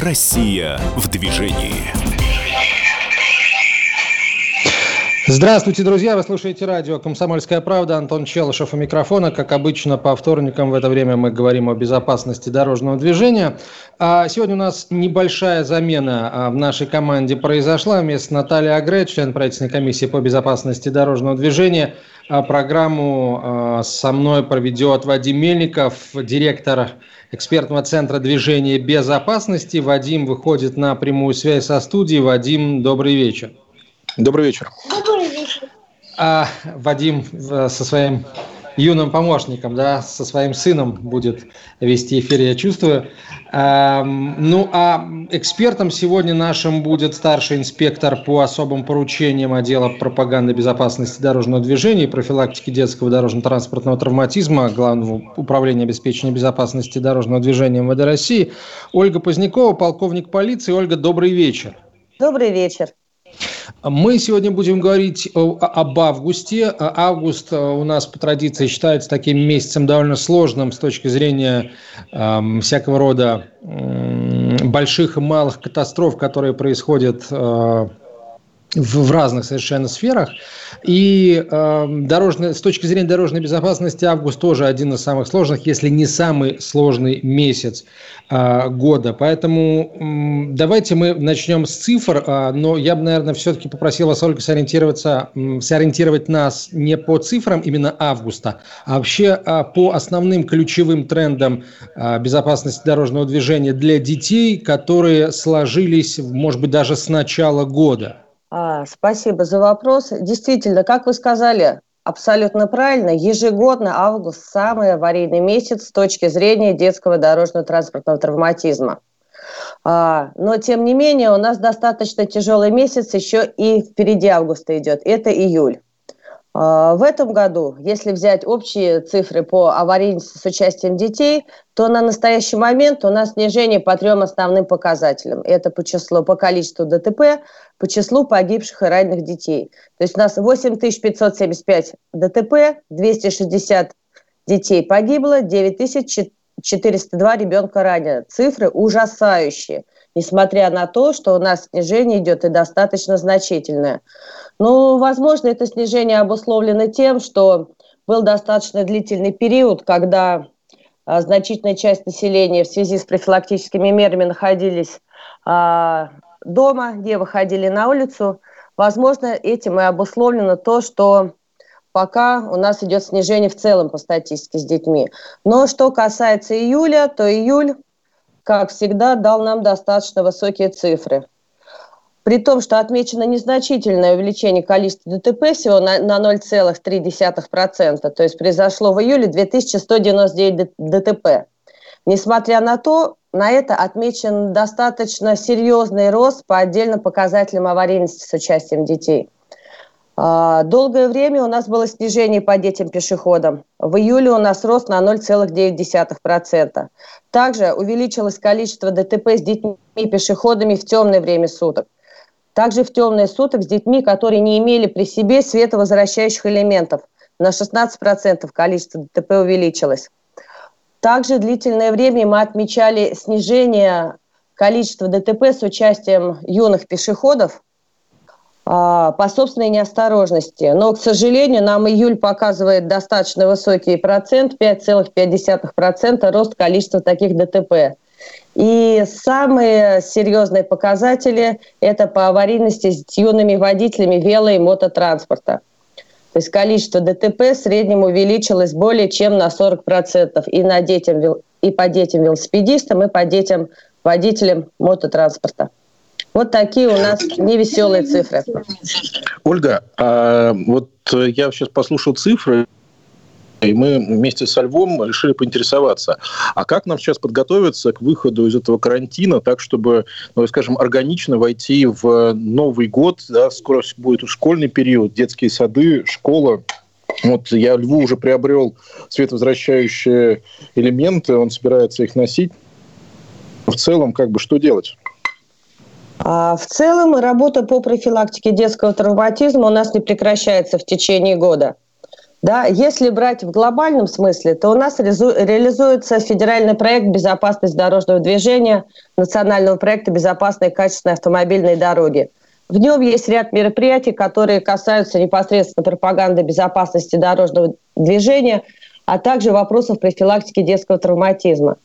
Россия в движении. Здравствуйте, друзья! Вы слушаете радио «Комсомольская правда». Антон Челышев у микрофона. Как обычно, по вторникам в это время мы говорим о безопасности дорожного движения. А сегодня у нас небольшая замена а, в нашей команде произошла. Вместо Натальи Агре, член правительственной комиссии по безопасности дорожного движения, а, программу со мной проведет Вадим Мельников, директор экспертного центра движения безопасности. Вадим выходит на прямую связь со студией. Вадим, добрый вечер. Добрый вечер. Добрый вечер. А Вадим со своим юным помощником, да, со своим сыном будет вести эфир, я чувствую. А, ну, а экспертом сегодня нашим будет старший инспектор по особым поручениям отдела пропаганды безопасности дорожного движения и профилактики детского дорожно-транспортного травматизма Главного управления обеспечения безопасности дорожного движения МВД России Ольга Позднякова, полковник полиции. Ольга, добрый вечер. Добрый вечер. Мы сегодня будем говорить об августе. Август э, у нас по традиции считается таким месяцем довольно сложным с точки зрения э, всякого рода э, больших и малых катастроф, которые происходят э, в, в разных совершенно сферах. И э, дорожный, с точки зрения дорожной безопасности август тоже один из самых сложных, если не самый сложный месяц э, года. Поэтому э, давайте мы начнем с цифр, э, но я бы, наверное, все-таки попросил вас, Ольга, сориентироваться, э, сориентировать нас не по цифрам именно августа, а вообще э, по основным ключевым трендам э, безопасности дорожного движения для детей, которые сложились, может быть, даже с начала года. А, спасибо за вопрос. Действительно, как вы сказали, абсолютно правильно. Ежегодно август – самый аварийный месяц с точки зрения детского дорожно-транспортного травматизма. А, но, тем не менее, у нас достаточно тяжелый месяц еще и впереди августа идет. Это июль. А, в этом году, если взять общие цифры по аварийности с участием детей, то на настоящий момент у нас снижение по трем основным показателям. Это по числу, по количеству ДТП, по числу погибших и раненых детей. То есть у нас 8575 ДТП, 260 детей погибло, 9402 ребенка ранено. Цифры ужасающие, несмотря на то, что у нас снижение идет и достаточно значительное. Ну, возможно, это снижение обусловлено тем, что был достаточно длительный период, когда а, значительная часть населения в связи с профилактическими мерами находились а, дома, не выходили на улицу. Возможно, этим и обусловлено то, что пока у нас идет снижение в целом по статистике с детьми. Но что касается июля, то июль, как всегда, дал нам достаточно высокие цифры при том, что отмечено незначительное увеличение количества ДТП всего на, на 0,3%, то есть произошло в июле 2199 ДТП. Несмотря на то, на это отмечен достаточно серьезный рост по отдельным показателям аварийности с участием детей. А, долгое время у нас было снижение по детям-пешеходам. В июле у нас рост на 0,9%. Также увеличилось количество ДТП с детьми-пешеходами в темное время суток также в темные суток с детьми, которые не имели при себе световозвращающих элементов. На 16% количество ДТП увеличилось. Также длительное время мы отмечали снижение количества ДТП с участием юных пешеходов по собственной неосторожности. Но, к сожалению, нам июль показывает достаточно высокий процент, 5,5% рост количества таких ДТП. И самые серьезные показатели – это по аварийности с юными водителями вело- и мототранспорта. То есть количество ДТП в среднем увеличилось более чем на 40%. И, на детям, и по детям-велосипедистам, и по детям водителям мототранспорта. Вот такие у нас невеселые цифры. Ольга, а вот я сейчас послушал цифры, и мы вместе со Львом решили поинтересоваться, а как нам сейчас подготовиться к выходу из этого карантина, так, чтобы, ну, скажем, органично войти в Новый год, да, скоро будет школьный период, детские сады, школа, вот я Льву уже приобрел световозвращающие элементы, он собирается их носить. В целом, как бы, что делать? А, в целом, работа по профилактике детского травматизма у нас не прекращается в течение года. Да, если брать в глобальном смысле, то у нас реализуется федеральный проект «Безопасность дорожного движения» национального проекта «Безопасные качественные автомобильные дороги». В нем есть ряд мероприятий, которые касаются непосредственно пропаганды безопасности дорожного движения, а также вопросов профилактики детского травматизма.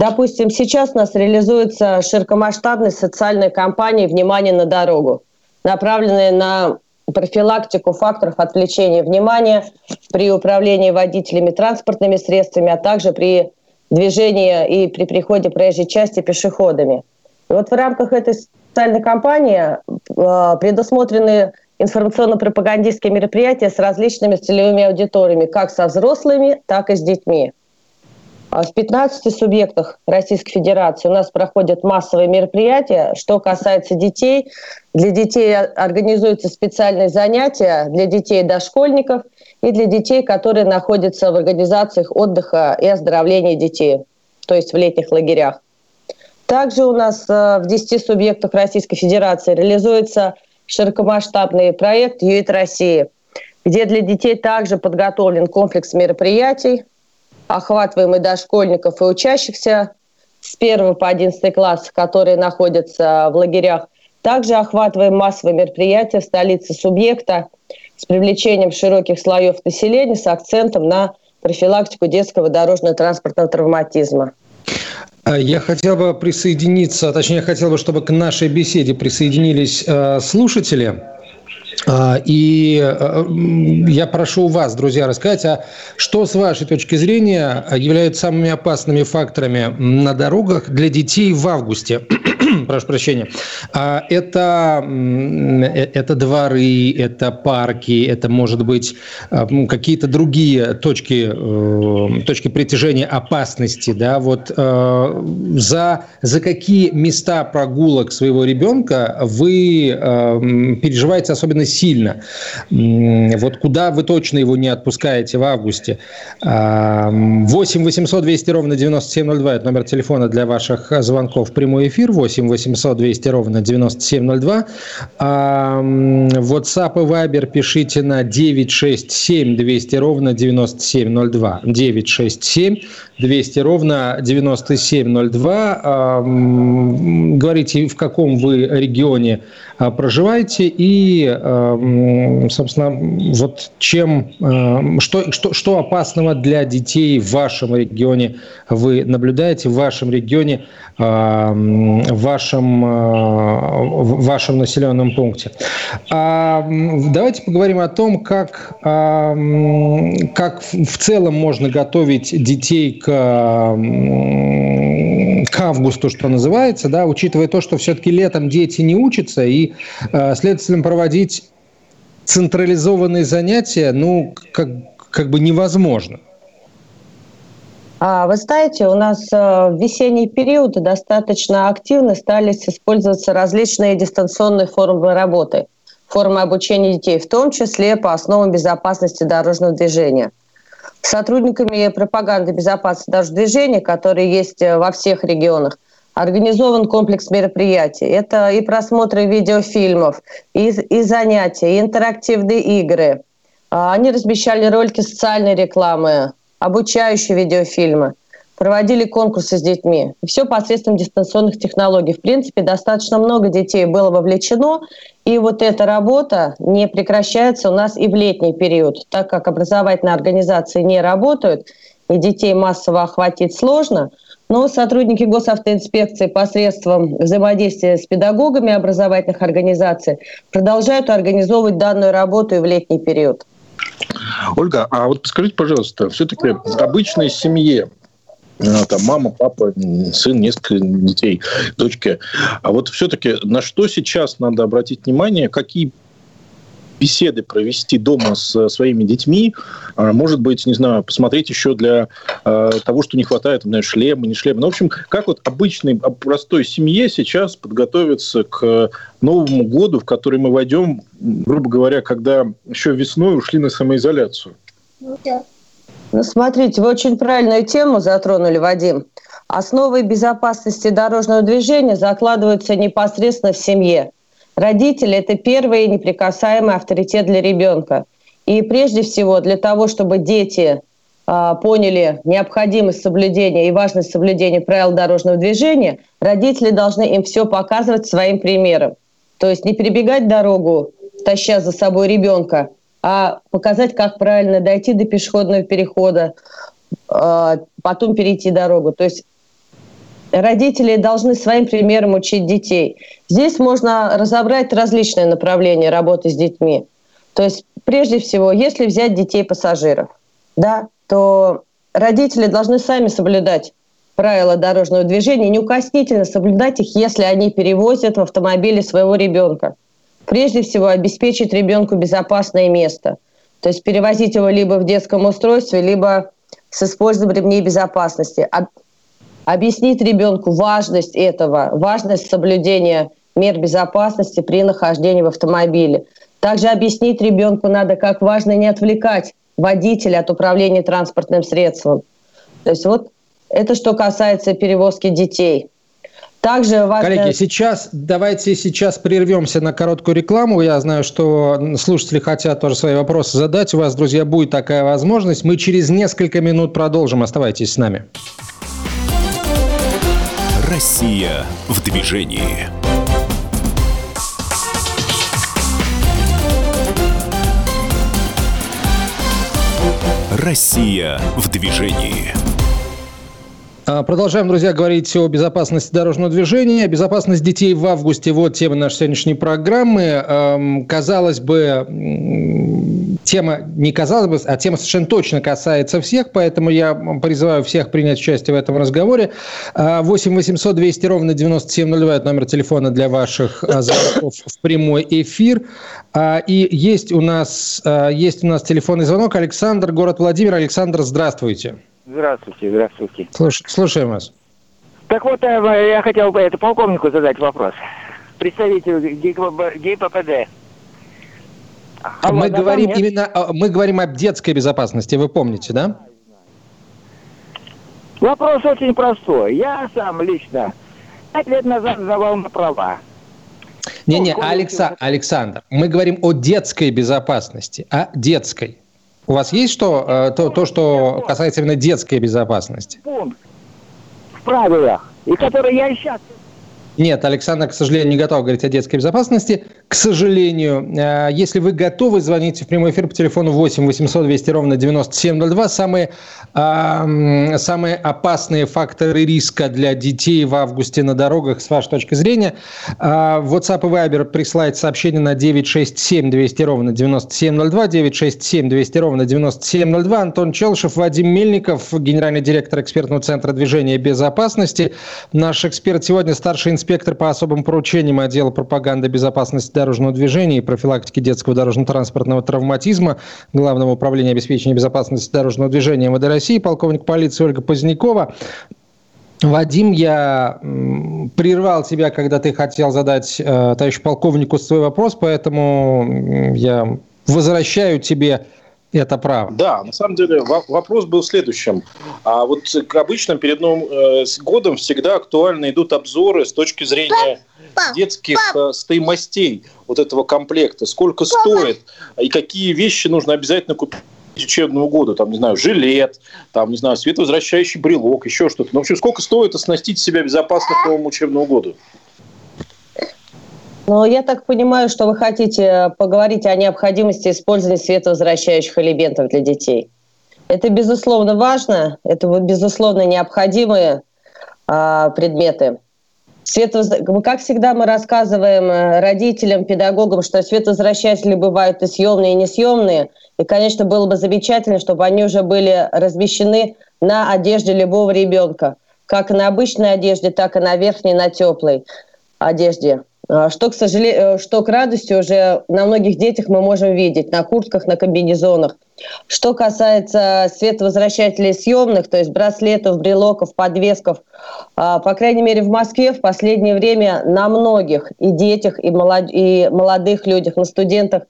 Допустим, сейчас у нас реализуется широкомасштабная социальная кампания «Внимание на дорогу», направленная на профилактику факторов отвлечения внимания при управлении водителями транспортными средствами, а также при движении и при приходе проезжей части пешеходами. И вот в рамках этой социальной кампании э, предусмотрены информационно-пропагандистские мероприятия с различными целевыми аудиториями, как со взрослыми, так и с детьми. А в 15 субъектах Российской Федерации у нас проходят массовые мероприятия. Что касается детей, для детей организуются специальные занятия для детей дошкольников и для детей, которые находятся в организациях отдыха и оздоровления детей, то есть в летних лагерях. Также у нас э, в 10 субъектах Российской Федерации реализуется широкомасштабный проект «ЮИТ России», где для детей также подготовлен комплекс мероприятий, охватываемый дошкольников и учащихся с 1 по 11 класс, которые находятся в лагерях. Также охватываем массовые мероприятия в столице субъекта с привлечением широких слоев населения с акцентом на профилактику детского дорожного транспортного травматизма. А я хотел бы присоединиться, точнее, я хотел бы, чтобы к нашей беседе присоединились э, слушатели. А, и э, я прошу вас, друзья, рассказать, а что с вашей точки зрения являются самыми опасными факторами на дорогах для детей в августе? Прошу прощения, а это, э, это дворы, это парки, это, может быть, а, какие-то другие точки, э, точки притяжения опасности, да, вот э, за, за какие места прогулок своего ребенка вы переживаете особенно сильно? Вот куда вы точно его не отпускаете в августе? 8 800 200 ровно 9702 – это номер телефона для ваших звонков прямой эфир. 8 800 200 ровно 9702. А, WhatsApp и Viber пишите на 967 200 ровно 9702. 967 200 ровно 9702. А, говорите, в каком вы регионе а, проживаете и, собственно, вот чем, что, что, что опасного для детей в вашем регионе вы наблюдаете, в вашем регионе, в вашем, в вашем населенном пункте. Давайте поговорим о том, как, как в целом можно готовить детей к к августу, что называется, да, учитывая то, что все-таки летом дети не учатся, и, э, следовательно, проводить централизованные занятия, ну, как, как бы невозможно. А, вы знаете, у нас э, в весенний период достаточно активно стали использоваться различные дистанционные формы работы, формы обучения детей, в том числе по основам безопасности дорожного движения – сотрудниками пропаганды безопасности даже движения, которые есть э, во всех регионах, организован комплекс мероприятий. Это и просмотры видеофильмов, и, и занятия, и интерактивные игры. А, они размещали ролики социальной рекламы, обучающие видеофильмы проводили конкурсы с детьми. И все посредством дистанционных технологий. В принципе, достаточно много детей было вовлечено, и вот эта работа не прекращается у нас и в летний период, так как образовательные организации не работают, и детей массово охватить сложно, но сотрудники госавтоинспекции посредством взаимодействия с педагогами образовательных организаций продолжают организовывать данную работу и в летний период. Ольга, а вот скажите, пожалуйста, все-таки обычной семье а, там мама, папа, сын, несколько детей, дочки. А вот все-таки на что сейчас надо обратить внимание, какие беседы провести дома с своими детьми, а, может быть, не знаю, посмотреть еще для э, того, что не хватает, например, шлема, не шлема. Ну, в общем, как вот обычной, простой семье сейчас подготовиться к Новому году, в который мы войдем, грубо говоря, когда еще весной ушли на самоизоляцию? Ну, да. Ну, смотрите, вы очень правильную тему затронули, Вадим. Основы безопасности дорожного движения закладываются непосредственно в семье. Родители – это первый неприкасаемый авторитет для ребенка. И прежде всего для того, чтобы дети а, поняли необходимость соблюдения и важность соблюдения правил дорожного движения, родители должны им все показывать своим примером. То есть не перебегать дорогу, таща за собой ребенка, а показать, как правильно дойти до пешеходного перехода, а, потом перейти дорогу. То есть родители должны своим примером учить детей. Здесь можно разобрать различные направления работы с детьми. То есть, прежде всего, если взять детей-пассажиров, да, то родители должны сами соблюдать правила дорожного движения, неукоснительно соблюдать их, если они перевозят в автомобиле своего ребенка. Прежде всего, обеспечить ребенку безопасное место. То есть перевозить его либо в детском устройстве, либо с использованием ремней безопасности объяснить ребенку важность этого, важность соблюдения мер безопасности при нахождении в автомобиле. Также объяснить ребенку надо, как важно не отвлекать водителя от управления транспортным средством. То есть вот это что касается перевозки детей. Также важно... Коллеги, сейчас давайте сейчас прервемся на короткую рекламу. Я знаю, что слушатели хотят тоже свои вопросы задать. У вас, друзья, будет такая возможность. Мы через несколько минут продолжим. Оставайтесь с нами. Россия в движении. Россия в движении. А, продолжаем, друзья, говорить о безопасности дорожного движения. Безопасность детей в августе – вот тема нашей сегодняшней программы. Казалось бы, тема не казалось бы, а тема совершенно точно касается всех, поэтому я призываю всех принять участие в этом разговоре. 8 800 200 ровно 9702 – это номер телефона для ваших а, звонков в прямой эфир. А, и есть у нас, есть у нас телефонный звонок. Александр, город Владимир. Александр, здравствуйте. Здравствуйте, здравствуйте. Слуш, слушаем вас. Так вот, э, я хотел бы это полковнику задать вопрос. Представителю ГИППД. А мы говорим нет? именно, мы говорим об детской безопасности, вы помните, да? Вопрос очень простой. Я сам лично пять лет назад сдавал на права. Не-не, Алекса, Александр, мы говорим о детской безопасности, о детской. У вас есть что, э, то, то, что касается именно детской безопасности? Пункт в правилах, и который я сейчас нет, Александр, к сожалению, не готов говорить о детской безопасности. К сожалению, э, если вы готовы, звоните в прямой эфир по телефону 8 800 200 ровно 9702. Самые, э, самые опасные факторы риска для детей в августе на дорогах, с вашей точки зрения. В WhatsApp и Viber присылайте сообщение на 967 200 ровно 9702, 967 200 ровно 9702. Антон Челшев, Вадим Мельников, генеральный директор экспертного центра движения безопасности. Наш эксперт сегодня старший инспектор инспектор по особым поручениям отдела пропаганды безопасности дорожного движения и профилактики детского дорожно-транспортного травматизма Главного управления обеспечения безопасности дорожного движения МВД России, полковник полиции Ольга Позднякова. Вадим, я прервал тебя, когда ты хотел задать э, товарищу полковнику свой вопрос, поэтому я возвращаю тебе это право. Да, на самом деле вопрос был следующим. А вот к обычным перед Новым э, годом всегда актуально идут обзоры с точки зрения детских э, стоимостей вот этого комплекта. Сколько стоит и какие вещи нужно обязательно купить учебному году, там, не знаю, жилет, там, не знаю, световозвращающий брелок, еще что-то. Ну, в общем, сколько стоит оснастить себя безопасно к новому учебному году? Но я так понимаю, что вы хотите поговорить о необходимости использования световозвращающих элементов для детей. Это, безусловно, важно, это, безусловно, необходимые а, предметы. Светоз... Как всегда мы рассказываем э, родителям, педагогам, что световозвращатели бывают и съемные, и несъемные. И, конечно, было бы замечательно, чтобы они уже были размещены на одежде любого ребенка. Как на обычной одежде, так и на верхней, на теплой одежде. А, что, к сожалению, э, что к радости уже на многих детях мы можем видеть, на куртках, на комбинезонах. Что касается световозвращателей съемных, то есть браслетов, брелоков, подвесков, а, по крайней мере в Москве в последнее время на многих и детях, и, молод... и молодых людях, на студентах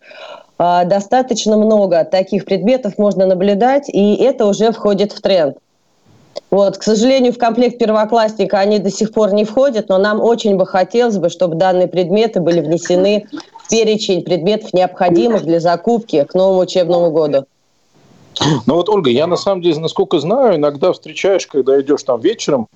а, достаточно много таких предметов можно наблюдать, и это уже входит в тренд. Вот, к сожалению, в комплект первоклассника они до сих пор не входят, но нам очень бы хотелось бы, чтобы данные предметы были внесены в перечень предметов, необходимых для закупки к новому учебному году. Ну вот, Ольга, я на самом деле, насколько знаю, иногда встречаешь, когда идешь там вечером,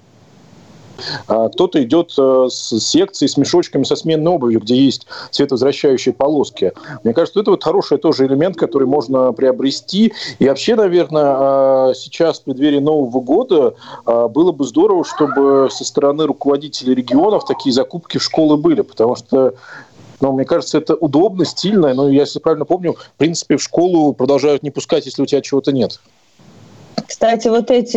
кто-то идет э, с секцией с мешочками со сменной обувью, где есть цветовозвращающие полоски. Мне кажется, это вот хороший тоже элемент, который можно приобрести. И вообще, наверное, а, сейчас в преддверии Нового года а, было бы здорово, чтобы со стороны руководителей регионов такие закупки в школы были, потому что но мне кажется, это удобно, стильно. Но, если правильно помню, в принципе, в школу продолжают не пускать, если у тебя чего-то нет. Кстати, вот эти,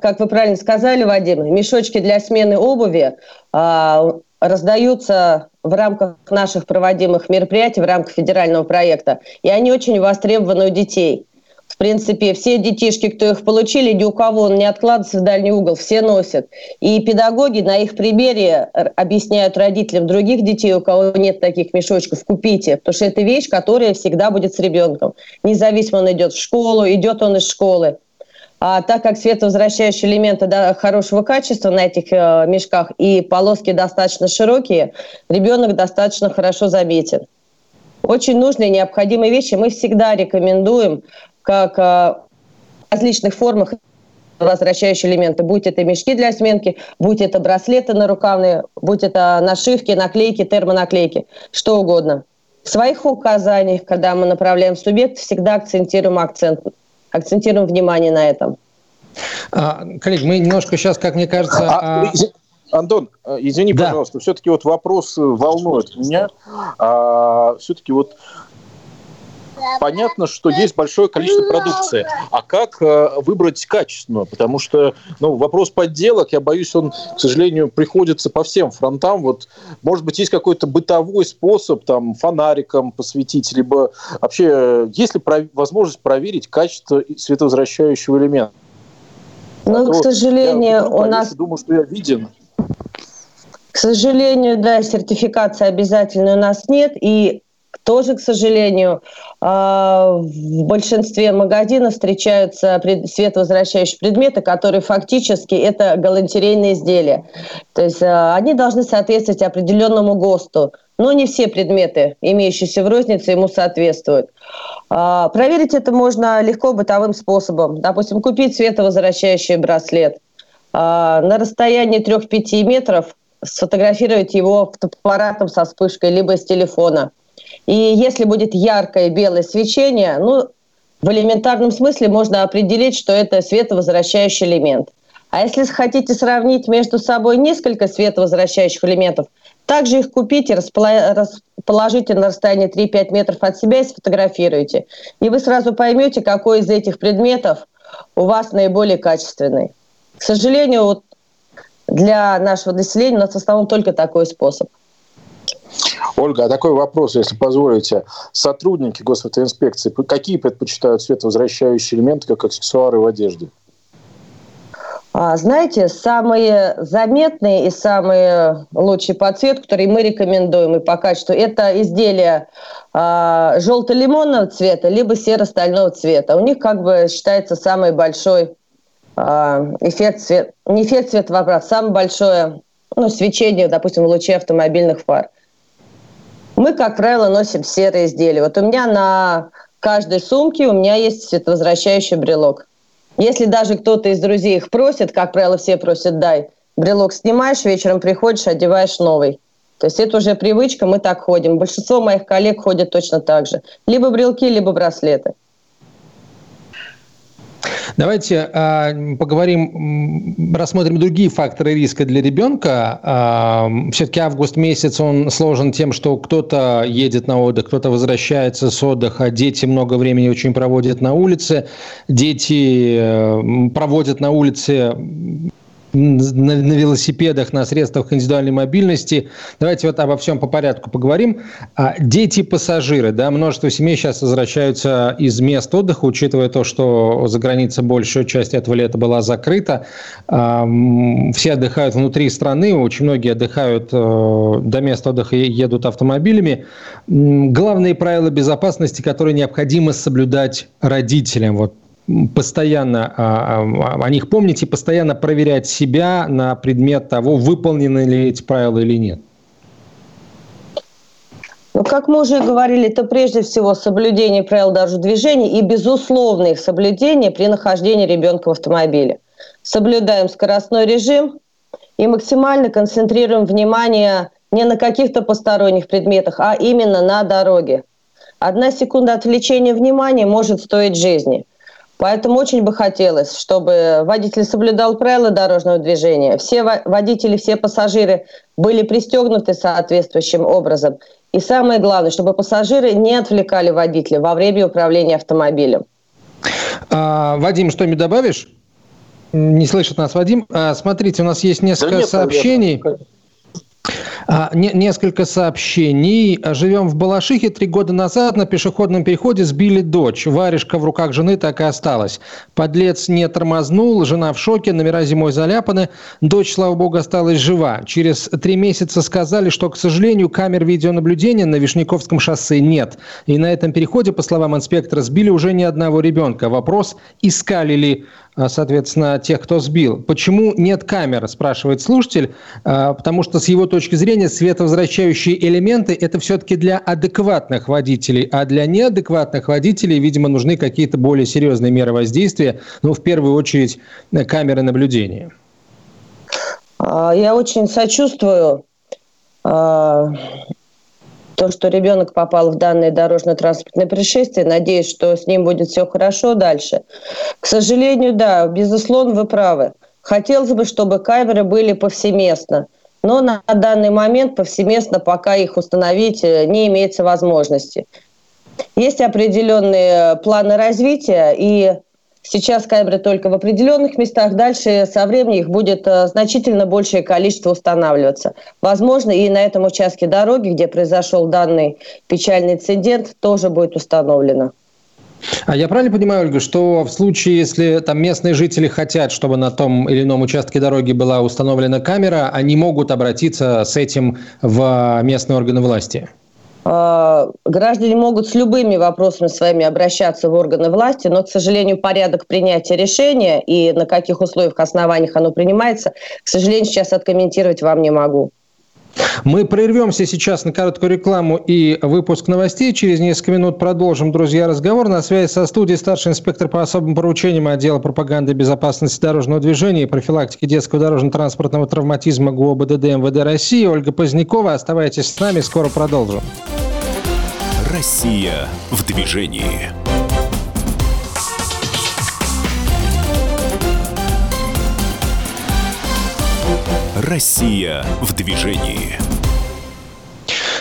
как вы правильно сказали, Вадим, мешочки для смены обуви а, раздаются в рамках наших проводимых мероприятий, в рамках федерального проекта, и они очень востребованы у детей. В принципе, все детишки, кто их получили, ни у кого он не откладывается в дальний угол, все носят. И педагоги на их примере объясняют родителям других детей, у кого нет таких мешочков, купите, потому что это вещь, которая всегда будет с ребенком. Независимо он идет в школу, идет он из школы. А так как световозвращающие элементы да, хорошего качества на этих э, мешках и полоски достаточно широкие, ребенок достаточно хорошо заметен. Очень нужные необходимые вещи мы всегда рекомендуем, как э, в различных формах возвращающие элементы. Будь это мешки для сменки, будь это браслеты на рукавные, будь это нашивки, наклейки, термонаклейки, что угодно. В своих указаниях, когда мы направляем субъект, всегда акцентируем акцент акцентируем внимание на этом. А, коллеги, мы немножко сейчас, как мне кажется... А, а... Антон, э, извини, да. пожалуйста, все-таки вот вопрос волнует меня. А, все-таки вот понятно, что есть большое количество продукции. А как э, выбрать качественную? Потому что ну, вопрос подделок, я боюсь, он, к сожалению, приходится по всем фронтам. Вот, может быть, есть какой-то бытовой способ там фонариком посветить, либо вообще есть ли возможность проверить качество световозвращающего элемента? Ну, к сожалению, я, у нас... Думаю, что я виден. К сожалению, да, сертификации обязательной у нас нет, и тоже, к сожалению, а, в большинстве магазинов встречаются световозвращающие предметы, которые фактически это галантерейные изделия. То есть а, они должны соответствовать определенному ГОСТу, но не все предметы, имеющиеся в рознице, ему соответствуют. А, проверить это можно легко бытовым способом. Допустим, купить световозвращающий браслет. На расстоянии 3-5 метров сфотографировать его фотоаппаратом со вспышкой, либо с телефона – и если будет яркое белое свечение, ну, в элементарном смысле можно определить, что это световозвращающий элемент. А если хотите сравнить между собой несколько световозвращающих элементов, также их купите, расположите на расстоянии 3-5 метров от себя и сфотографируйте. И вы сразу поймете, какой из этих предметов у вас наиболее качественный. К сожалению, вот для нашего населения у нас в основном только такой способ. Ольга, а такой вопрос, если позволите. Сотрудники госавтоинспекции какие предпочитают световозвращающие элементы, как аксессуары в одежде? А, знаете, самые заметные и самые лучшие по цвету, которые мы рекомендуем и по качеству, это изделия а, желто-лимонного цвета, либо серо-стального цвета. У них как бы считается самый большой а, эффект цвета, не эффект цвета вопрос, самое большое ну, свечение, допустим, в луче автомобильных фар. Мы, как правило, носим серые изделия. Вот у меня на каждой сумке у меня есть световозвращающий брелок. Если даже кто-то из друзей их просит, как правило, все просят, дай, брелок снимаешь, вечером приходишь, одеваешь новый. То есть это уже привычка, мы так ходим. Большинство моих коллег ходят точно так же. Либо брелки, либо браслеты. Давайте э, поговорим, рассмотрим другие факторы риска для ребенка. Э, а, все-таки август месяц, он сложен тем, что кто-то едет на отдых, кто-то возвращается с отдыха, дети много времени очень проводят на улице, дети э, проводят на улице на, на велосипедах, на средствах индивидуальной мобильности. Давайте вот обо всем по порядку поговорим. А, дети-пассажиры, да, множество семей сейчас возвращаются из мест отдыха, учитывая то, что за границей большая часть этого лета была закрыта. А, все отдыхают внутри страны, очень многие отдыхают э, до места отдыха и едут автомобилями. Главные правила безопасности, которые необходимо соблюдать родителям. Вот постоянно а, а, о них помнить и постоянно проверять себя на предмет того, выполнены ли эти правила или нет? Ну, как мы уже говорили, это прежде всего соблюдение правил дорожного движения и безусловное их соблюдение при нахождении ребенка в автомобиле. Соблюдаем скоростной режим и максимально концентрируем внимание не на каких-то посторонних предметах, а именно на дороге. Одна секунда отвлечения внимания может стоить жизни. Поэтому очень бы хотелось, чтобы водитель соблюдал правила дорожного движения, все водители, все пассажиры были пристегнуты соответствующим образом. И самое главное, чтобы пассажиры не отвлекали водителя во время управления автомобилем. А, Вадим, что-нибудь добавишь? Не слышит нас Вадим. А, смотрите, у нас есть несколько да нет, сообщений. Наверное. А, не, несколько сообщений. Живем в Балашихе. Три года назад на пешеходном переходе сбили дочь. Варежка в руках жены так и осталась. Подлец не тормознул, жена в шоке, номера зимой заляпаны. Дочь, слава богу, осталась жива. Через три месяца сказали, что, к сожалению, камер видеонаблюдения на Вишняковском шоссе нет. И на этом переходе, по словам инспектора, сбили уже ни одного ребенка. Вопрос, искали ли а, соответственно, тех, кто сбил. Почему нет камер, спрашивает слушатель, а, потому что с его точки зрения световозвращающие элементы – это все-таки для адекватных водителей, а для неадекватных водителей, видимо, нужны какие-то более серьезные меры воздействия, ну, в первую очередь, камеры наблюдения. А, я очень сочувствую то, что ребенок попал в данное дорожно-транспортное происшествие. Надеюсь, что с ним будет все хорошо дальше. К сожалению, да, безусловно, вы правы. Хотелось бы, чтобы камеры были повсеместно. Но на данный момент повсеместно пока их установить э, не имеется возможности. Есть определенные планы развития, и Сейчас камеры только в определенных местах, дальше со временем их будет э, значительно большее количество устанавливаться. Возможно, и на этом участке дороги, где произошел данный печальный инцидент, тоже будет установлено. А я правильно понимаю, Ольга, что в случае, если там местные жители хотят, чтобы на том или ином участке дороги была установлена камера, они могут обратиться с этим в местные органы власти? А, граждане могут с любыми вопросами своими обращаться в органы власти, но, к сожалению, порядок принятия решения и на каких условиях, основаниях оно принимается, к сожалению, сейчас откомментировать вам не могу. Мы прервемся сейчас на короткую рекламу и выпуск новостей. Через несколько минут продолжим, друзья, разговор. На связи со студией старший инспектор по особым поручениям отдела пропаганды безопасности дорожного движения и профилактики детского дорожно-транспортного травматизма ГУОБДД МВД России Ольга Позднякова. Оставайтесь с нами, скоро продолжим. Россия в движении. Россия в движении.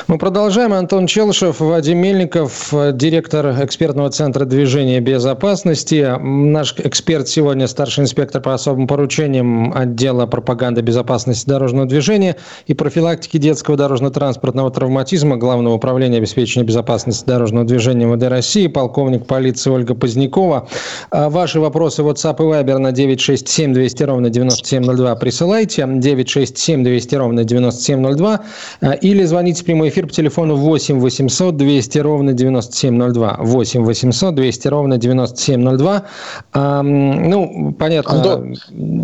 Мы продолжаем. Антон Челшев, Вадим Мельников, директор экспертного центра движения безопасности. Наш эксперт сегодня старший инспектор по особым поручениям отдела пропаганды безопасности дорожного движения и профилактики детского дорожно-транспортного травматизма Главного управления обеспечения безопасности дорожного движения МВД России, полковник полиции Ольга Позднякова. А ваши вопросы WhatsApp и Viber на 967 200 ровно 9702 присылайте. 967 200 ровно 9702 а, или звоните в прямой эфир эфир по телефону 8 800 200 ровно 9702. 8 800 200 ровно 9702. А, ну, понятно. Антон.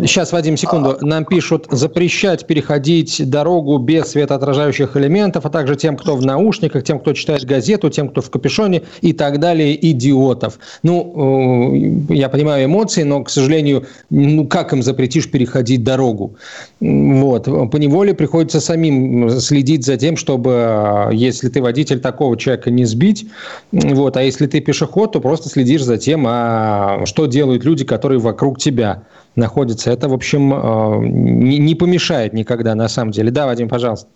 Сейчас, Вадим, секунду. Нам пишут запрещать переходить дорогу без светоотражающих элементов, а также тем, кто в наушниках, тем, кто читает газету, тем, кто в капюшоне и так далее, идиотов. Ну, э, я понимаю эмоции, но, к сожалению, ну, как им запретишь переходить дорогу? Вот. По неволе приходится самим следить за тем, чтобы а если ты водитель, такого человека не сбить. Вот. А если ты пешеход, то просто следишь за тем, а что делают люди, которые вокруг тебя находятся. Это, в общем, а, не помешает никогда на самом деле. Да, Вадим, пожалуйста.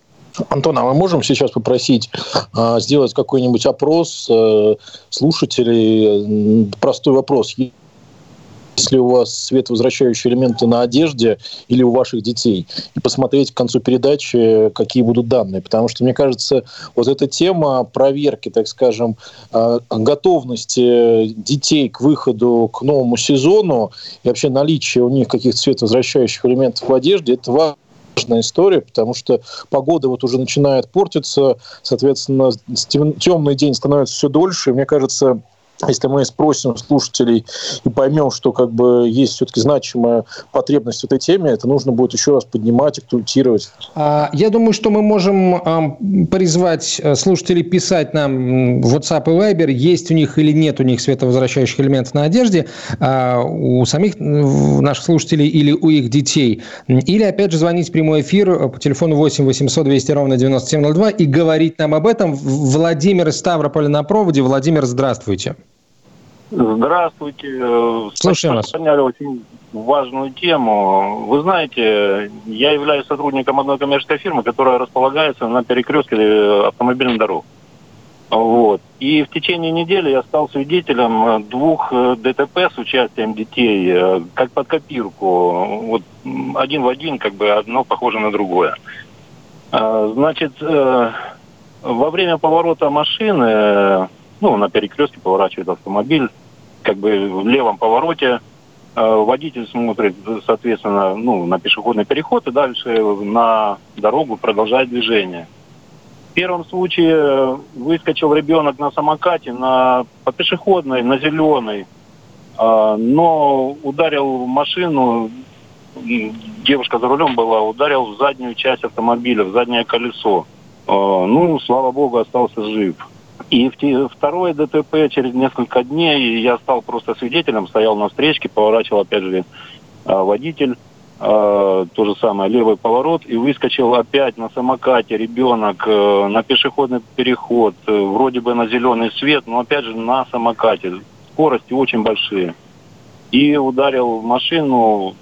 Антон, а мы можем сейчас попросить э, сделать какой-нибудь опрос э, слушателей? Простой вопрос есть ли у вас световозвращающие элементы на одежде или у ваших детей, и посмотреть к концу передачи, какие будут данные. Потому что, мне кажется, вот эта тема проверки, так скажем, а, готовности детей к выходу к новому сезону и вообще наличие у них каких-то световозвращающих элементов в одежде, это важно важная история, потому что погода вот уже начинает портиться, соответственно, темный день становится все дольше. Мне кажется, если мы спросим слушателей и поймем, что как бы есть все-таки значимая потребность в этой теме, это нужно будет еще раз поднимать, актуализировать. А, я думаю, что мы можем призвать э, слушателей писать нам в WhatsApp и Viber, есть у них или нет у них световозвращающих элементов на одежде, а, у самих наших слушателей или у их детей. Или, опять же, звонить в прямой эфир по телефону 8 800 200 ровно 9702 и говорить нам об этом. Владимир из Ставрополя на проводе. Владимир, здравствуйте. Здравствуйте. Слушаем вас. Подняли очень важную тему. Вы знаете, я являюсь сотрудником одной коммерческой фирмы, которая располагается на перекрестке автомобильных дорог. Вот. И в течение недели я стал свидетелем двух э, ДТП с участием детей, э, как под копирку. Вот один в один, как бы одно похоже на другое. А, значит, э, во время поворота машины ну, на перекрестке поворачивает автомобиль, как бы в левом повороте э, водитель смотрит, соответственно, ну, на пешеходный переход и дальше на дорогу продолжает движение. В первом случае выскочил ребенок на самокате на, по пешеходной, на зеленой, э, но ударил машину, девушка за рулем была, ударил в заднюю часть автомобиля, в заднее колесо. Э, ну, слава богу, остался жив. И второе ДТП через несколько дней я стал просто свидетелем, стоял на встречке, поворачивал опять же а, водитель, а, то же самое, левый поворот, и выскочил опять на самокате ребенок э, на пешеходный переход, э, вроде бы на зеленый свет, но опять же на самокате. Скорости очень большие. И ударил машину,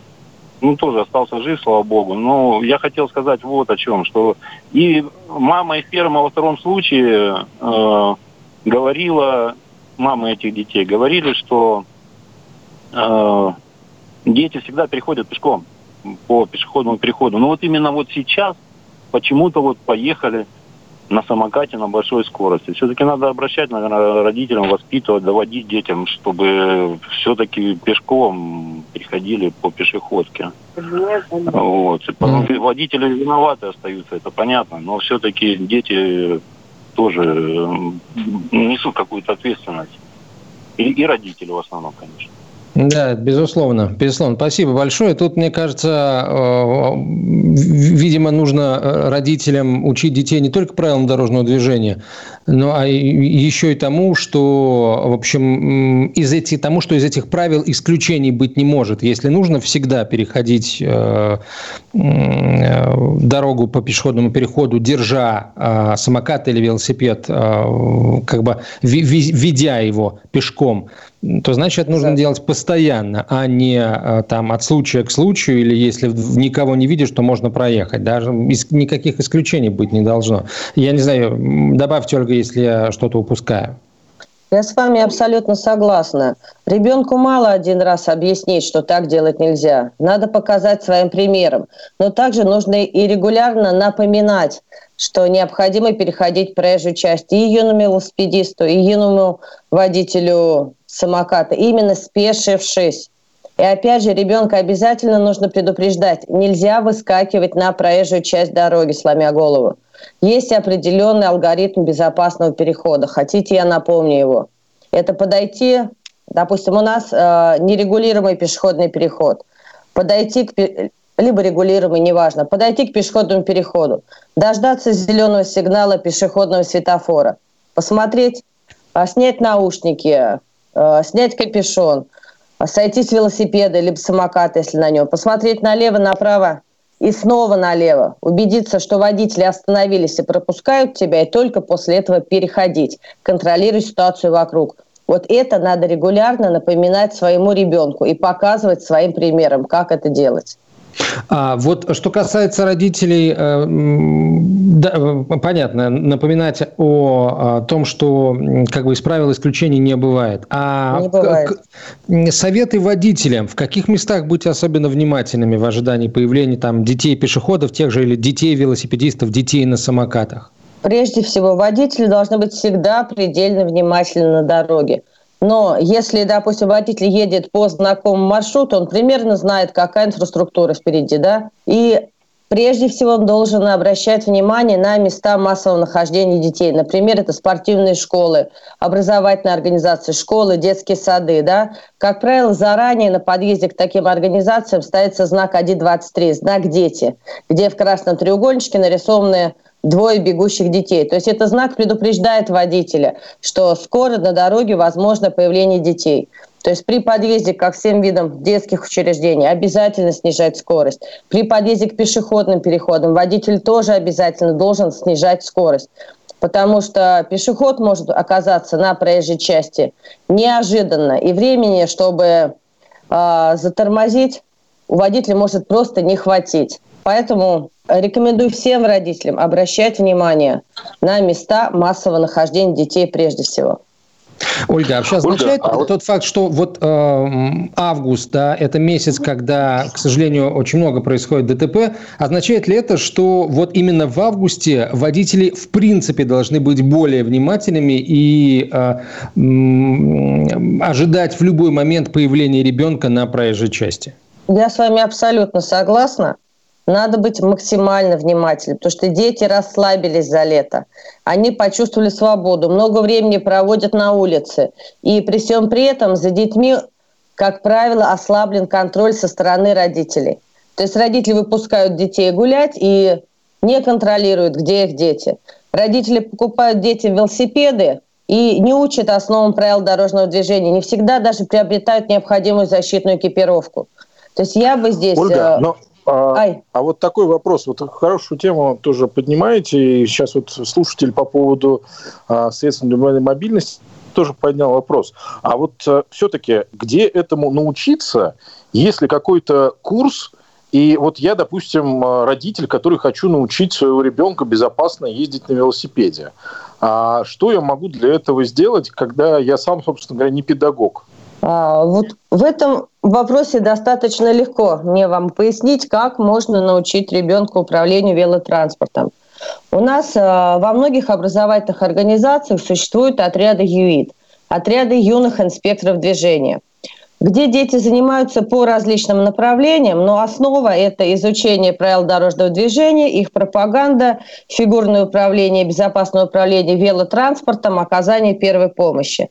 ну, тоже остался жив, слава богу. Но я хотел сказать вот о чем, что и мама из первого во втором случае э, говорила, мамы этих детей говорили, что э, дети всегда переходят пешком по пешеходному переходу. Но вот именно вот сейчас почему-то вот поехали на самокате на большой скорости. Все-таки надо обращать, наверное, родителям, воспитывать, доводить детям, чтобы все-таки пешком переходили по пешеходке. Вот. Mm. Водители виноваты остаются, это понятно, но все-таки дети тоже несут какую-то ответственность. И, и родители в основном, конечно. Да, безусловно, безусловно. Спасибо большое. Тут, мне кажется, э, видимо, нужно э, родителям учить детей не только правилам дорожного движения, но а еще и тому, что, в общем, из этих, тому, что из этих правил исключений быть не может. Если нужно всегда переходить э, дорогу по пешеходному переходу, держа самокат или велосипед, как бы ведя его пешком, то значит нужно делать постоянно, а не а, там от случая к случаю или если никого не видишь, то можно проехать. Даже никаких исключений быть не должно. Я не знаю, добавьте, Ольга, если я что-то упускаю. Я с вами абсолютно согласна. Ребенку мало один раз объяснить, что так делать нельзя. Надо показать своим примером. Но также нужно и регулярно напоминать, что необходимо переходить проезжую часть и юному велосипедисту, и юному водителю самоката, именно спешившись. И опять же, ребенка обязательно нужно предупреждать. Нельзя выскакивать на проезжую часть дороги, сломя голову. Есть определенный алгоритм безопасного перехода. Хотите, я напомню его. Это подойти, допустим, у нас э, нерегулируемый пешеходный переход. Подойти к либо регулируемый, неважно, подойти к пешеходному переходу, дождаться зеленого сигнала пешеходного светофора, посмотреть, а, снять наушники, снять капюшон, сойти с велосипеда либо самоката, если на нем, посмотреть налево, направо и снова налево, убедиться, что водители остановились и пропускают тебя, и только после этого переходить, контролировать ситуацию вокруг. Вот это надо регулярно напоминать своему ребенку и показывать своим примером, как это делать. А вот что касается родителей, э, да, э, понятно, напоминать о, о том, что как бы из правил исключений не бывает. А не бывает. К, советы водителям, в каких местах быть особенно внимательными в ожидании появления там детей-пешеходов, тех же или детей-велосипедистов, детей на самокатах? Прежде всего, водители должны быть всегда предельно внимательны на дороге. Но если, допустим, водитель едет по знакомому маршруту, он примерно знает, какая инфраструктура впереди, да, и Прежде всего, он должен обращать внимание на места массового нахождения детей. Например, это спортивные школы, образовательные организации, школы, детские сады. Да? Как правило, заранее на подъезде к таким организациям ставится знак 1.23, знак «Дети», где в красном треугольничке нарисованы двое бегущих детей. То есть это знак предупреждает водителя, что скоро на дороге возможно появление детей. То есть при подъезде ко всем видам детских учреждений обязательно снижать скорость. При подъезде к пешеходным переходам водитель тоже обязательно должен снижать скорость. Потому что пешеход может оказаться на проезжей части неожиданно. И времени, чтобы э, затормозить, у водителя может просто не хватить. Поэтому рекомендую всем родителям обращать внимание на места массового нахождения детей прежде всего. Ольга, а вообще означает Ольга, а вот... тот факт, что вот э, август, да, это месяц, когда, к сожалению, очень много происходит ДТП, означает ли это, что вот именно в августе водители в принципе должны быть более внимательными и э, э, ожидать в любой момент появления ребенка на проезжей части? Я с вами абсолютно согласна надо быть максимально внимательным, потому что дети расслабились за лето. Они почувствовали свободу, много времени проводят на улице. И при всем при этом за детьми, как правило, ослаблен контроль со стороны родителей. То есть родители выпускают детей гулять и не контролируют, где их дети. Родители покупают детям велосипеды и не учат основам правил дорожного движения, не всегда даже приобретают необходимую защитную экипировку. То есть я бы здесь... Ольга, э, но а, а вот такой вопрос. Вот хорошую тему тоже поднимаете. И сейчас вот слушатель по поводу а, средств индивидуальной мобильности тоже поднял вопрос. А вот а, все-таки где этому научиться, если какой-то курс, и вот я, допустим, а, родитель, который хочу научить своего ребенка безопасно ездить на велосипеде. А что я могу для этого сделать, когда я сам, собственно говоря, не педагог? А, вот в этом вопросе достаточно легко мне вам пояснить, как можно научить ребенка управлению велотранспортом. У нас а, во многих образовательных организациях существуют отряды ЮИД, отряды юных инспекторов движения где дети занимаются по различным направлениям, но основа – это изучение правил дорожного движения, их пропаганда, фигурное управление, безопасное управление велотранспортом, оказание первой помощи.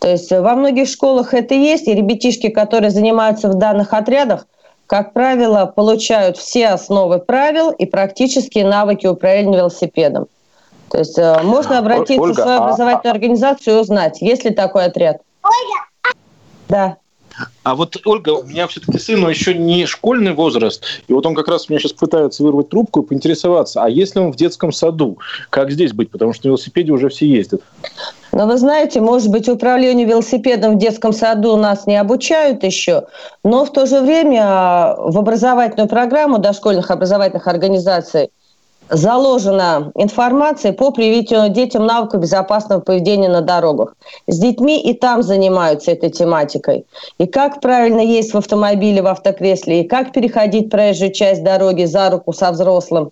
То есть во многих школах это есть, и ребятишки, которые занимаются в данных отрядах, как правило, получают все основы правил и практические навыки управления велосипедом. То есть э, можно обратиться Ольга, в свою а, образовательную а... организацию и узнать, есть ли такой отряд. Ольга! Да. А вот, Ольга, у меня все-таки сыну еще не школьный возраст, и вот он как раз у меня сейчас пытается вырвать трубку и поинтересоваться, а если он в детском саду, как здесь быть? Потому что на велосипеде уже все ездят. Но вы знаете, может быть, управлению велосипедом в детском саду нас не обучают еще, но в то же время в образовательную программу дошкольных образовательных организаций заложена информация по привитию детям навыка безопасного поведения на дорогах. С детьми и там занимаются этой тематикой. И как правильно есть в автомобиле, в автокресле, и как переходить проезжую часть дороги за руку со взрослым.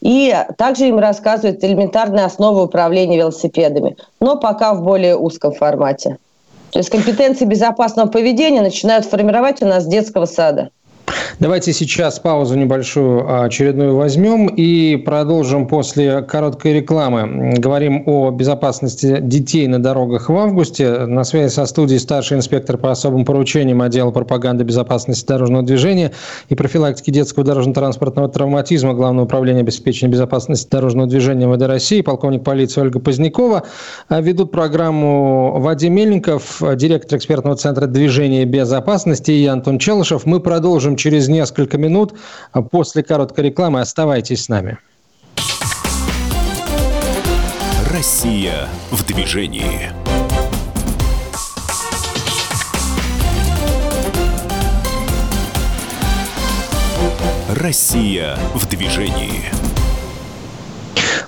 И также им рассказывают элементарные основы управления велосипедами, но пока в более узком формате. То есть компетенции безопасного поведения начинают формировать у нас с детского сада. Давайте сейчас паузу небольшую а, очередную возьмем и продолжим после короткой рекламы. Говорим о безопасности детей на дорогах в августе. На связи со студией старший инспектор по особым поручениям отдела пропаганды безопасности дорожного движения и профилактики детского дорожно-транспортного травматизма Главного управления обеспечения безопасности дорожного движения МВД России, полковник полиции Ольга Позднякова. А ведут программу Вадим Мельников, директор экспертного центра движения безопасности и Антон Челышев. Мы продолжим через несколько минут после короткой рекламы. Оставайтесь с нами. Россия в движении. Россия в движении.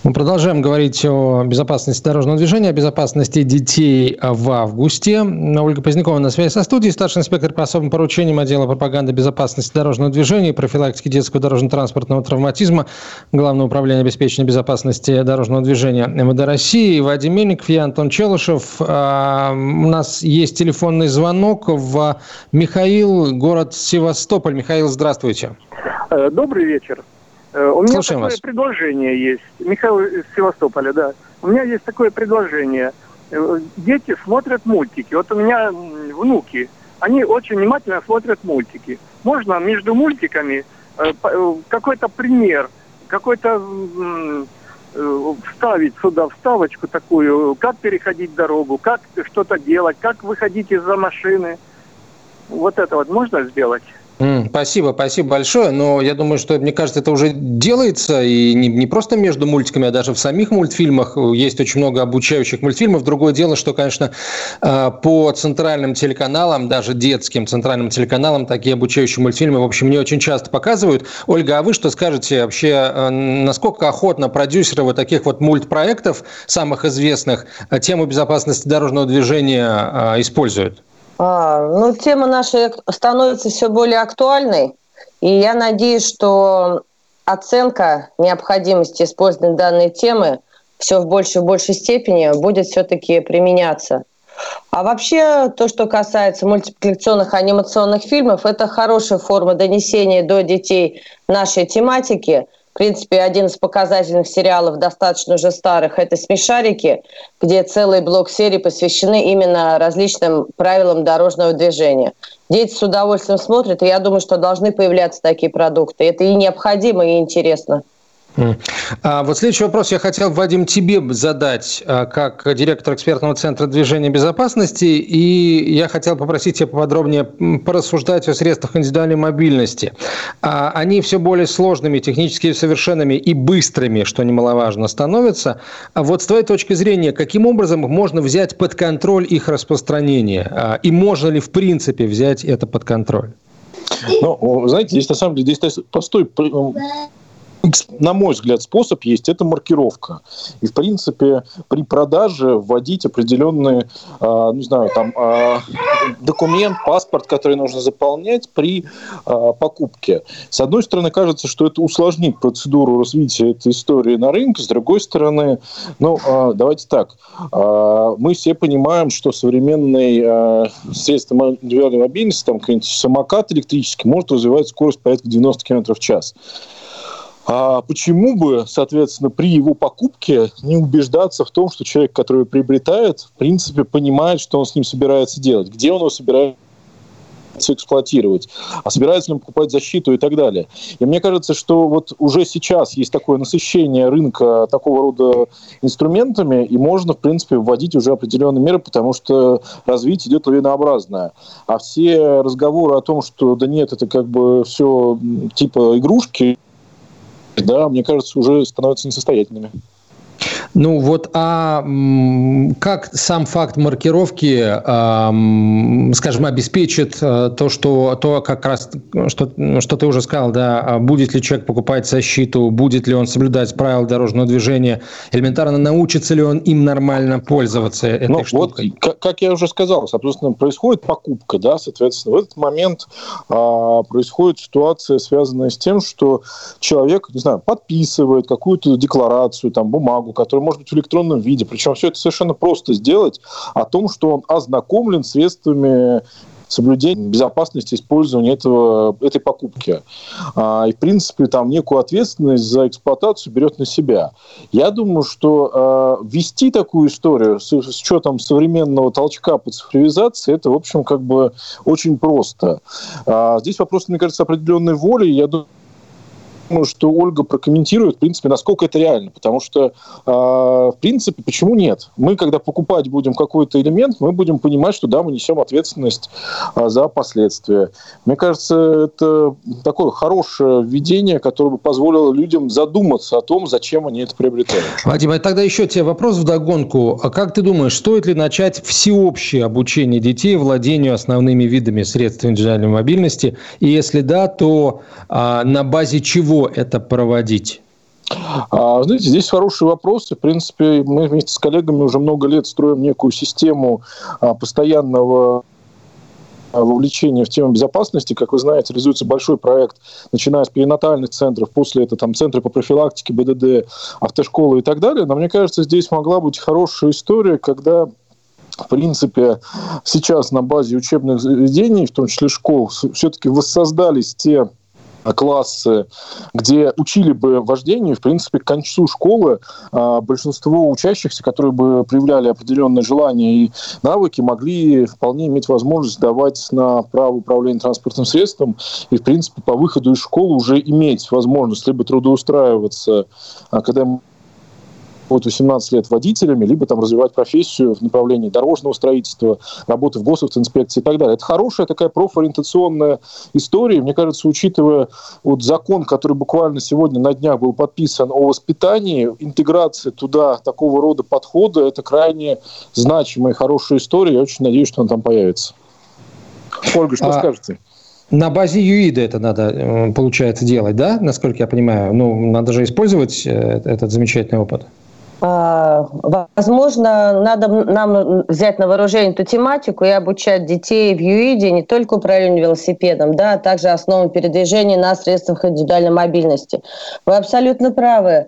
Мы продолжаем говорить о безопасности дорожного движения, о безопасности детей в августе. Ольга Позднякова на связи со студией, старший инспектор по особым поручениям отдела пропаганды безопасности дорожного движения и профилактики детского дорожно-транспортного травматизма Главного управления обеспечения безопасности дорожного движения МВД России. Вадим Мельников, я Антон Челышев. А, у нас есть телефонный звонок в Михаил, город Севастополь. Михаил, здравствуйте. Э, добрый вечер. Э, у меня Слушаем такое вас. предложение есть. Михаил из Севастополя, да. У меня есть такое предложение. Э, дети смотрят мультики. Вот у меня внуки, они очень внимательно смотрят мультики. Можно между мультиками э, какой-то пример, какой-то вставить сюда вставочку такую, как переходить дорогу, как что-то делать, как выходить из-за машины. Вот это вот можно сделать? Спасибо, спасибо большое. Но я думаю, что, мне кажется, это уже делается и не, не просто между мультиками, а даже в самих мультфильмах. Есть очень много обучающих мультфильмов. Другое дело, что, конечно, э, по центральным телеканалам, даже детским центральным телеканалам, такие обучающие мультфильмы, в общем, не очень часто показывают. Ольга, а вы что скажете вообще, э, насколько охотно продюсеры вот таких вот мультпроектов, самых известных, э, тему безопасности дорожного движения используют? А, ну, тема наша становится все более актуальной, и я надеюсь, что оценка необходимости использования данной темы все в большей и большей степени будет все-таки применяться. А вообще, то, что касается мультипликационных анимационных фильмов, это хорошая форма донесения до детей нашей тематики – в принципе, один из показательных сериалов, достаточно уже старых, это «Смешарики», где целый блок серий посвящены именно различным правилам дорожного движения. Дети с удовольствием смотрят, и я думаю, что должны появляться такие продукты. Это и необходимо, и интересно. А вот следующий вопрос я хотел, Вадим, тебе задать, а, как директор экспертного центра движения безопасности, и я хотел попросить тебя поподробнее порассуждать о средствах индивидуальной мобильности. А, они все более сложными, технически совершенными и быстрыми, что немаловажно, становятся. А вот с твоей точки зрения, каким образом можно взять под контроль их распространение? И можно ли в принципе взять это под контроль? Ну, знаете, здесь на самом деле здесь простой на мой взгляд, способ есть, это маркировка. И, в принципе, при продаже вводить определенный, э, не знаю, там, э, документ, паспорт, который нужно заполнять при э, покупке. С одной стороны, кажется, что это усложнит процедуру развития этой истории на рынке, с другой стороны, ну, э, давайте так, э, мы все понимаем, что современные э, средства индивидуальной мобильности, там, какой-нибудь самокат электрический, может развивать скорость порядка 90 км в час. А почему бы, соответственно, при его покупке не убеждаться в том, что человек, который приобретает, в принципе, понимает, что он с ним собирается делать, где он его собирается эксплуатировать, а собирается ли он покупать защиту и так далее. И мне кажется, что вот уже сейчас есть такое насыщение рынка такого рода инструментами, и можно, в принципе, вводить уже определенные меры, потому что развитие идет лавинообразное. А все разговоры о том, что да нет, это как бы все типа игрушки, да, мне кажется, уже становятся несостоятельными. Ну вот, а как сам факт маркировки, скажем, обеспечит э, то, что то как раз, что, что ты уже сказал, да, а будет ли человек покупать защиту, будет ли он соблюдать правила дорожного движения, элементарно научится ли он им нормально пользоваться этой ну, штукой? Вот, как я уже сказал, соответственно, происходит покупка, да, соответственно, в этот момент а, происходит ситуация, связанная с тем, что человек, не знаю, подписывает какую-то декларацию, там, бумагу, которая может быть в электронном виде. Причем все это совершенно просто сделать о том, что он ознакомлен средствами соблюдения безопасности использования этого, этой покупки. А, и, в принципе, там некую ответственность за эксплуатацию берет на себя. Я думаю, что а, ввести такую историю с, с учетом современного толчка по цифровизации, это, в общем, как бы очень просто. А, здесь вопрос, мне кажется, определенной воли. Я думаю, думаю, что Ольга прокомментирует, в принципе, насколько это реально. Потому что, э, в принципе, почему нет? Мы, когда покупать будем какой-то элемент, мы будем понимать, что да, мы несем ответственность э, за последствия. Мне кажется, это такое хорошее введение, которое бы позволило людям задуматься о том, зачем они это приобретают. Вадим, а тогда еще тебе вопрос в догонку. А как ты думаешь, стоит ли начать всеобщее обучение детей владению основными видами средств индивидуальной мобильности? И если да, то а, на базе чего это проводить? А, знаете, здесь хороший вопрос. в принципе, мы вместе с коллегами уже много лет строим некую систему а, постоянного вовлечения в тему безопасности. Как вы знаете, реализуется большой проект, начиная с перинатальных центров, после этого там центры по профилактике, БДД, автошколы и так далее. Но мне кажется, здесь могла быть хорошая история, когда в принципе, сейчас на базе учебных заведений, в том числе школ, все-таки воссоздались те классы, где учили бы вождению, в принципе, к концу школы а, большинство учащихся, которые бы проявляли определенное желание и навыки, могли вполне иметь возможность давать на право управления транспортным средством и, в принципе, по выходу из школы уже иметь возможность либо трудоустраиваться, а, когда вот 18 лет водителями, либо там развивать профессию в направлении дорожного строительства, работы в госавтоинспекции и так далее. Это хорошая такая профориентационная история. Мне кажется, учитывая вот закон, который буквально сегодня на днях был подписан о воспитании, интеграция туда такого рода подхода, это крайне значимая и хорошая история. Я очень надеюсь, что она там появится. Ольга, что а... скажете? На базе ЮИДа это надо, э, получается, делать, да, насколько я понимаю? Ну, надо же использовать э, этот замечательный опыт. А, возможно, надо нам взять на вооружение эту тематику и обучать детей в ЮИДе не только управлению велосипедом, да, а также основам передвижения на средствах индивидуальной мобильности. Вы абсолютно правы.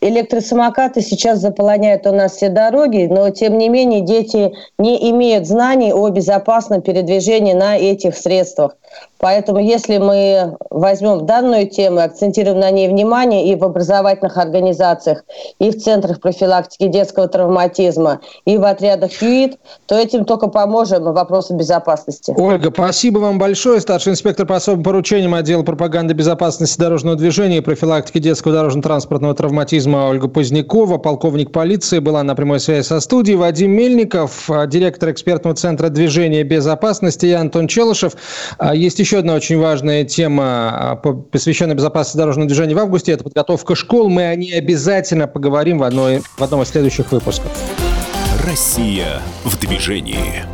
Электросамокаты сейчас заполоняют у нас все дороги, но тем не менее дети не имеют знаний о безопасном передвижении на этих средствах. Поэтому если мы возьмем данную тему, акцентируем на ней внимание и в образовательных организациях, и в центрах профилактики детского травматизма, и в отрядах ЮИД, то этим только поможем вопросу безопасности. Ольга, спасибо вам большое. Старший инспектор по особым поручениям отдела пропаганды безопасности дорожного движения и профилактики детского дорожно-транспортного травматизма Ольга Позднякова, полковник полиции, была на прямой связи со студией. Вадим Мельников, директор экспертного центра движения безопасности, и Антон Челышев. Есть еще одна очень важная тема, а, посвященная безопасности дорожного движения в августе. Это подготовка школ. Мы о ней обязательно поговорим в, одной, в одном из следующих выпусков. Россия в движении.